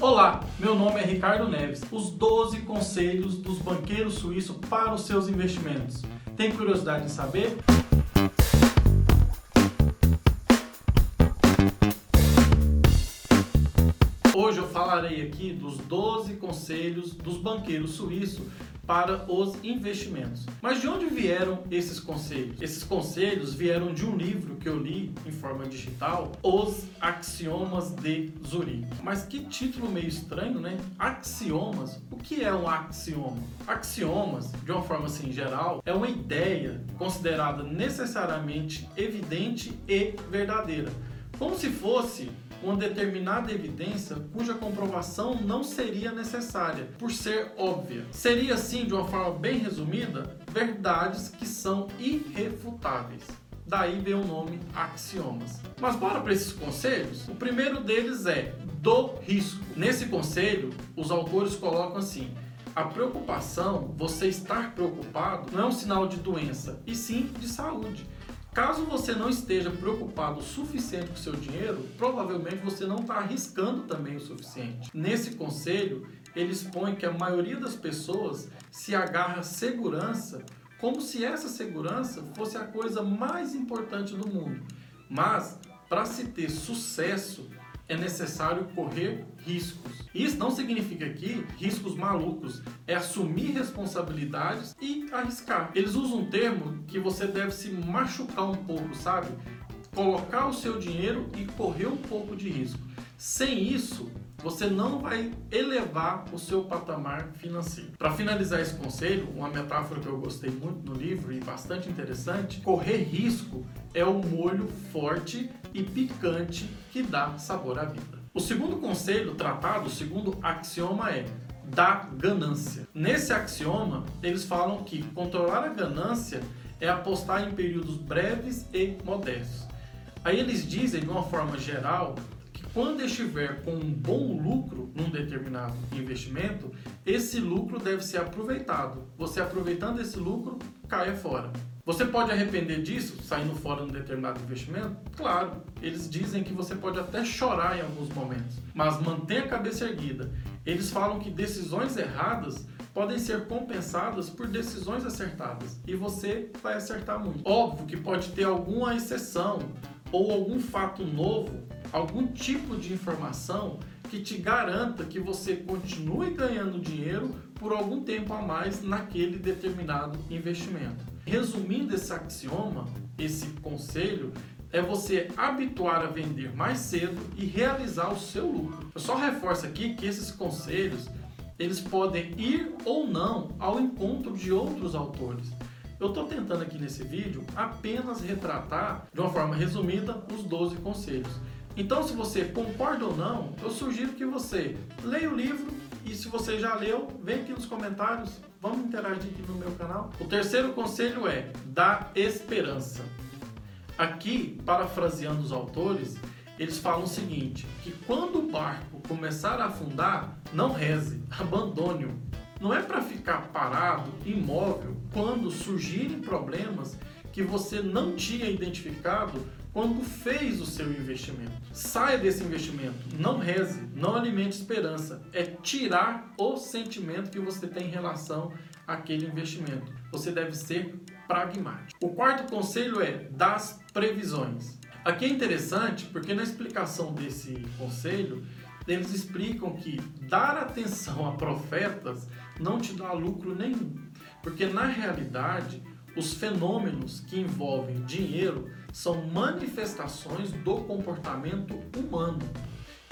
Olá, meu nome é Ricardo Neves. Os 12 conselhos dos banqueiros suíços para os seus investimentos. Tem curiosidade em saber? Hoje eu falarei aqui dos 12 conselhos dos banqueiros suíços para os investimentos. Mas de onde vieram esses conselhos? Esses conselhos vieram de um livro que eu li em forma digital, Os Axiomas de Zurique. Mas que título meio estranho, né? Axiomas. O que é um axioma? Axiomas, de uma forma assim geral, é uma ideia considerada necessariamente evidente e verdadeira. Como se fosse uma determinada evidência cuja comprovação não seria necessária, por ser óbvia. Seria assim, de uma forma bem resumida, verdades que são irrefutáveis. Daí vem o nome axiomas. Mas bora para esses conselhos? O primeiro deles é do risco. Nesse conselho, os autores colocam assim: a preocupação, você estar preocupado, não é um sinal de doença, e sim de saúde. Caso você não esteja preocupado o suficiente com seu dinheiro, provavelmente você não está arriscando também o suficiente. Nesse conselho, eles põem que a maioria das pessoas se agarra à segurança como se essa segurança fosse a coisa mais importante do mundo. Mas, para se ter sucesso, é necessário correr riscos. Isso não significa aqui riscos malucos, é assumir responsabilidades e arriscar. Eles usam um termo que você deve se machucar um pouco, sabe? Colocar o seu dinheiro e correr um pouco de risco. Sem isso, você não vai elevar o seu patamar financeiro. Para finalizar esse conselho, uma metáfora que eu gostei muito no livro e bastante interessante, correr risco é o molho forte e picante que dá sabor à vida. O segundo conselho tratado, o segundo axioma é da ganância. Nesse axioma, eles falam que controlar a ganância é apostar em períodos breves e modestos. Aí eles dizem, de uma forma geral, quando estiver com um bom lucro num determinado investimento, esse lucro deve ser aproveitado. Você aproveitando esse lucro, caia fora. Você pode arrepender disso, saindo fora num determinado investimento? Claro, eles dizem que você pode até chorar em alguns momentos, mas mantenha a cabeça erguida. Eles falam que decisões erradas podem ser compensadas por decisões acertadas e você vai acertar muito. Óbvio que pode ter alguma exceção ou algum fato novo algum tipo de informação que te garanta que você continue ganhando dinheiro por algum tempo a mais naquele determinado investimento. Resumindo esse axioma, esse conselho, é você habituar a vender mais cedo e realizar o seu lucro. Eu só reforço aqui que esses conselhos eles podem ir ou não ao encontro de outros autores. Eu estou tentando aqui nesse vídeo apenas retratar, de uma forma resumida, os 12 conselhos. Então, se você concorda ou não, eu sugiro que você leia o livro e se você já leu, vem aqui nos comentários, vamos interagir aqui no meu canal. O terceiro conselho é da esperança. Aqui, parafraseando os autores, eles falam o seguinte: que quando o barco começar a afundar, não reze, abandone-o. Não é para ficar parado, imóvel, quando surgirem problemas que você não tinha identificado quando fez o seu investimento. Saia desse investimento, não reze, não alimente esperança, é tirar o sentimento que você tem em relação àquele investimento. Você deve ser pragmático. O quarto conselho é das previsões. Aqui é interessante porque na explicação desse conselho, eles explicam que dar atenção a profetas não te dá lucro nenhum, porque na realidade os fenômenos que envolvem dinheiro são manifestações do comportamento humano.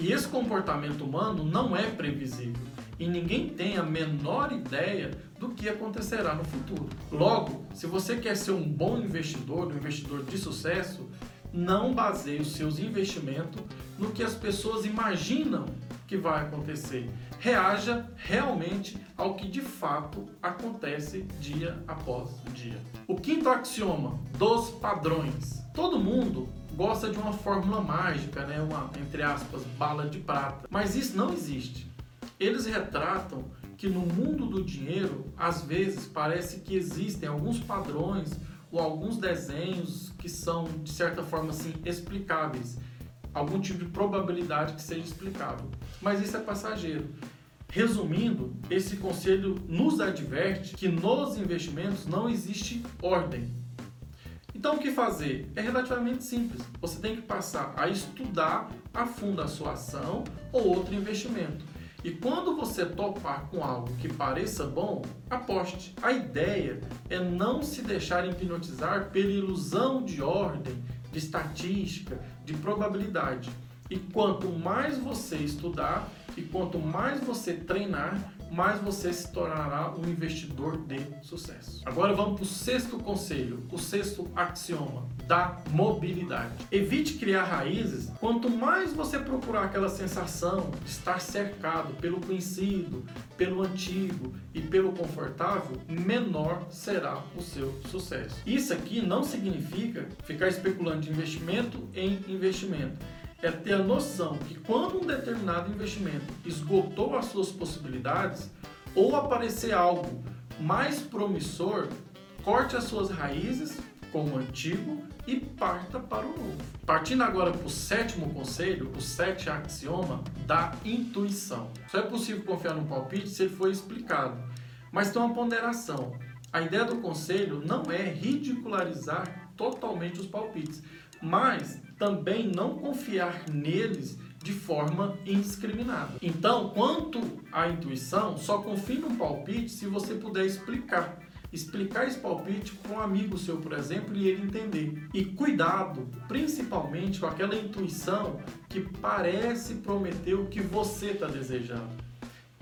E esse comportamento humano não é previsível e ninguém tem a menor ideia do que acontecerá no futuro. Logo, se você quer ser um bom investidor, um investidor de sucesso, não baseie os seus investimentos no que as pessoas imaginam que vai acontecer. Reaja realmente ao que de fato acontece dia após dia. O quinto axioma dos padrões. Todo mundo gosta de uma fórmula mágica, né? uma, entre aspas, bala de prata. Mas isso não existe. Eles retratam que no mundo do dinheiro, às vezes, parece que existem alguns padrões ou alguns desenhos que são, de certa forma, assim, explicáveis algum tipo de probabilidade que seja explicável. Mas isso é passageiro. Resumindo, esse conselho nos adverte que nos investimentos não existe ordem. Então, o que fazer? É relativamente simples. Você tem que passar a estudar a fundo a sua ação ou outro investimento. E quando você topar com algo que pareça bom, aposte. A ideia é não se deixar hipnotizar pela ilusão de ordem, de estatística, de probabilidade. E quanto mais você estudar e quanto mais você treinar, mais você se tornará um investidor de sucesso. Agora vamos para o sexto conselho, o sexto axioma da mobilidade. Evite criar raízes. Quanto mais você procurar aquela sensação de estar cercado pelo conhecido, pelo antigo e pelo confortável, menor será o seu sucesso. Isso aqui não significa ficar especulando de investimento em investimento é ter a noção que quando um determinado investimento esgotou as suas possibilidades ou aparecer algo mais promissor, corte as suas raízes com o antigo e parta para o novo. Partindo agora para o sétimo conselho, o sete axioma da intuição. Só é possível confiar no palpite se ele for explicado, mas tem uma ponderação. A ideia do conselho não é ridicularizar totalmente os palpites, mas também não confiar neles de forma indiscriminada. Então, quanto à intuição, só confie no palpite se você puder explicar. Explicar esse palpite para um amigo seu, por exemplo, e ele entender. E cuidado, principalmente com aquela intuição que parece prometer o que você está desejando.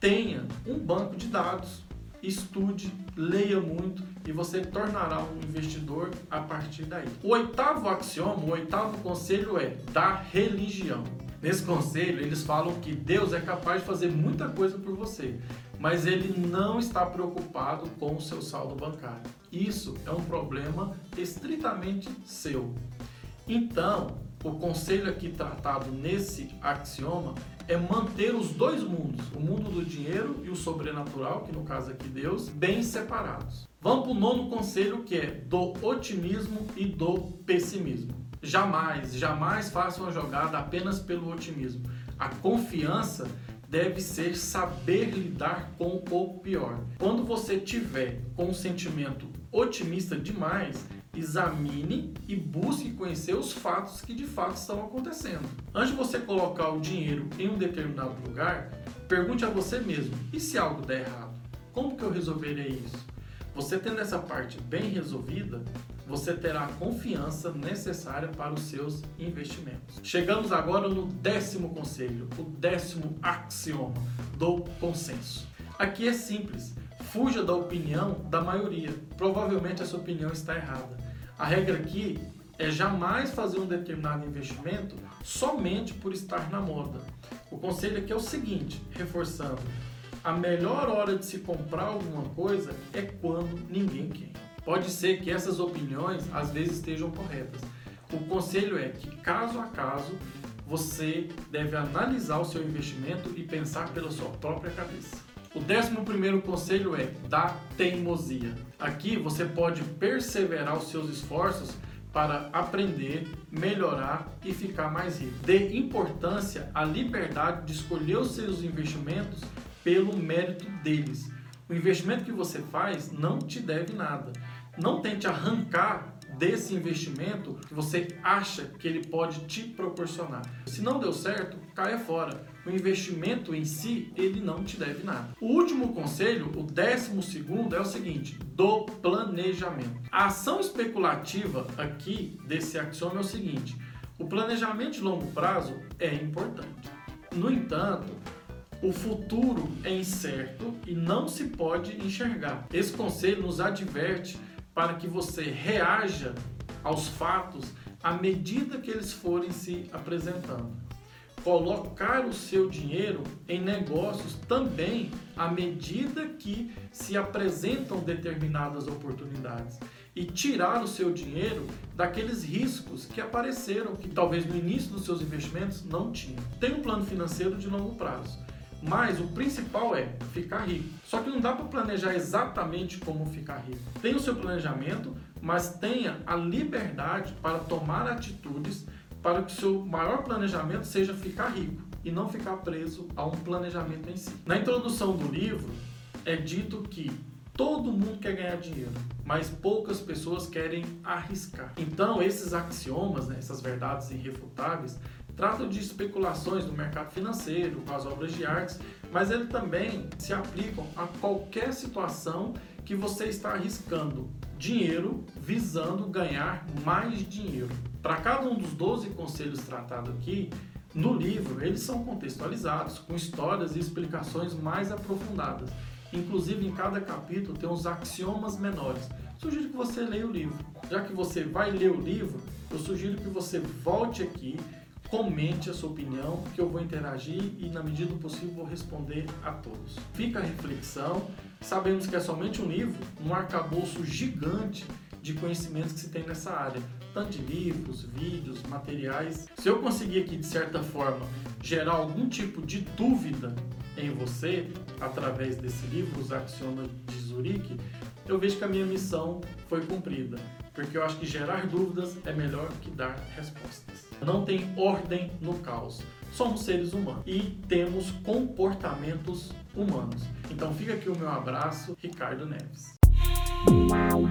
Tenha um banco de dados estude, leia muito e você tornará um investidor a partir daí. O oitavo axioma, o oitavo conselho é da religião. Nesse conselho, eles falam que Deus é capaz de fazer muita coisa por você, mas ele não está preocupado com o seu saldo bancário. Isso é um problema estritamente seu. Então, o conselho aqui tratado nesse axioma é manter os dois mundos, o mundo do dinheiro e o sobrenatural, que no caso aqui Deus, bem separados. Vamos para o nono conselho que é do otimismo e do pessimismo. Jamais, jamais faça uma jogada apenas pelo otimismo. A confiança deve ser saber lidar com o pior. Quando você tiver com um sentimento otimista demais, examine e busque conhecer os fatos que de fato estão acontecendo. Antes de você colocar o dinheiro em um determinado lugar, pergunte a você mesmo: e se algo der errado? Como que eu resolverei isso? Você tendo essa parte bem resolvida, você terá a confiança necessária para os seus investimentos. Chegamos agora no décimo conselho, o décimo axioma do consenso. Aqui é simples. Fuja da opinião da maioria. Provavelmente essa opinião está errada. A regra aqui é jamais fazer um determinado investimento somente por estar na moda. O conselho aqui é o seguinte, reforçando: a melhor hora de se comprar alguma coisa é quando ninguém quer. Pode ser que essas opiniões às vezes estejam corretas. O conselho é que caso a caso você deve analisar o seu investimento e pensar pela sua própria cabeça. O décimo primeiro conselho é da teimosia. Aqui você pode perseverar os seus esforços para aprender, melhorar e ficar mais rico. Dê importância à liberdade de escolher os seus investimentos pelo mérito deles. O investimento que você faz não te deve nada. Não tente arrancar desse investimento que você acha que ele pode te proporcionar. Se não deu certo, caia fora. O investimento em si, ele não te deve nada. O último conselho, o décimo segundo, é o seguinte: do planejamento. A ação especulativa aqui desse axioma é o seguinte: o planejamento de longo prazo é importante. No entanto, o futuro é incerto e não se pode enxergar. Esse conselho nos adverte para que você reaja aos fatos à medida que eles forem se apresentando. Colocar o seu dinheiro em negócios também à medida que se apresentam determinadas oportunidades e tirar o seu dinheiro daqueles riscos que apareceram que talvez no início dos seus investimentos não tinham. Tem um plano financeiro de longo prazo mas o principal é ficar rico. Só que não dá para planejar exatamente como ficar rico. Tem o seu planejamento, mas tenha a liberdade para tomar atitudes para que o seu maior planejamento seja ficar rico e não ficar preso a um planejamento em si. Na introdução do livro é dito que todo mundo quer ganhar dinheiro, mas poucas pessoas querem arriscar. Então, esses axiomas, né, essas verdades irrefutáveis, tratam de especulações no mercado financeiro, com as obras de artes, mas eles também se aplicam a qualquer situação que você está arriscando dinheiro visando ganhar mais dinheiro. Para cada um dos 12 conselhos tratados aqui, no livro, eles são contextualizados, com histórias e explicações mais aprofundadas. Inclusive, em cada capítulo tem uns axiomas menores. Sugiro que você leia o livro. Já que você vai ler o livro, eu sugiro que você volte aqui, comente a sua opinião, que eu vou interagir e, na medida do possível, vou responder a todos. Fica a reflexão. Sabemos que é somente um livro, um arcabouço gigante de conhecimentos que se tem nessa área, tanto de livros, vídeos, materiais. Se eu conseguir aqui, de certa forma, gerar algum tipo de dúvida em você, através desse livro, Os Axiomas de Zurique, eu vejo que a minha missão foi cumprida. Porque eu acho que gerar dúvidas é melhor que dar respostas. Não tem ordem no caos. Somos seres humanos e temos comportamentos humanos. Então fica aqui o meu abraço, Ricardo Neves. Wow.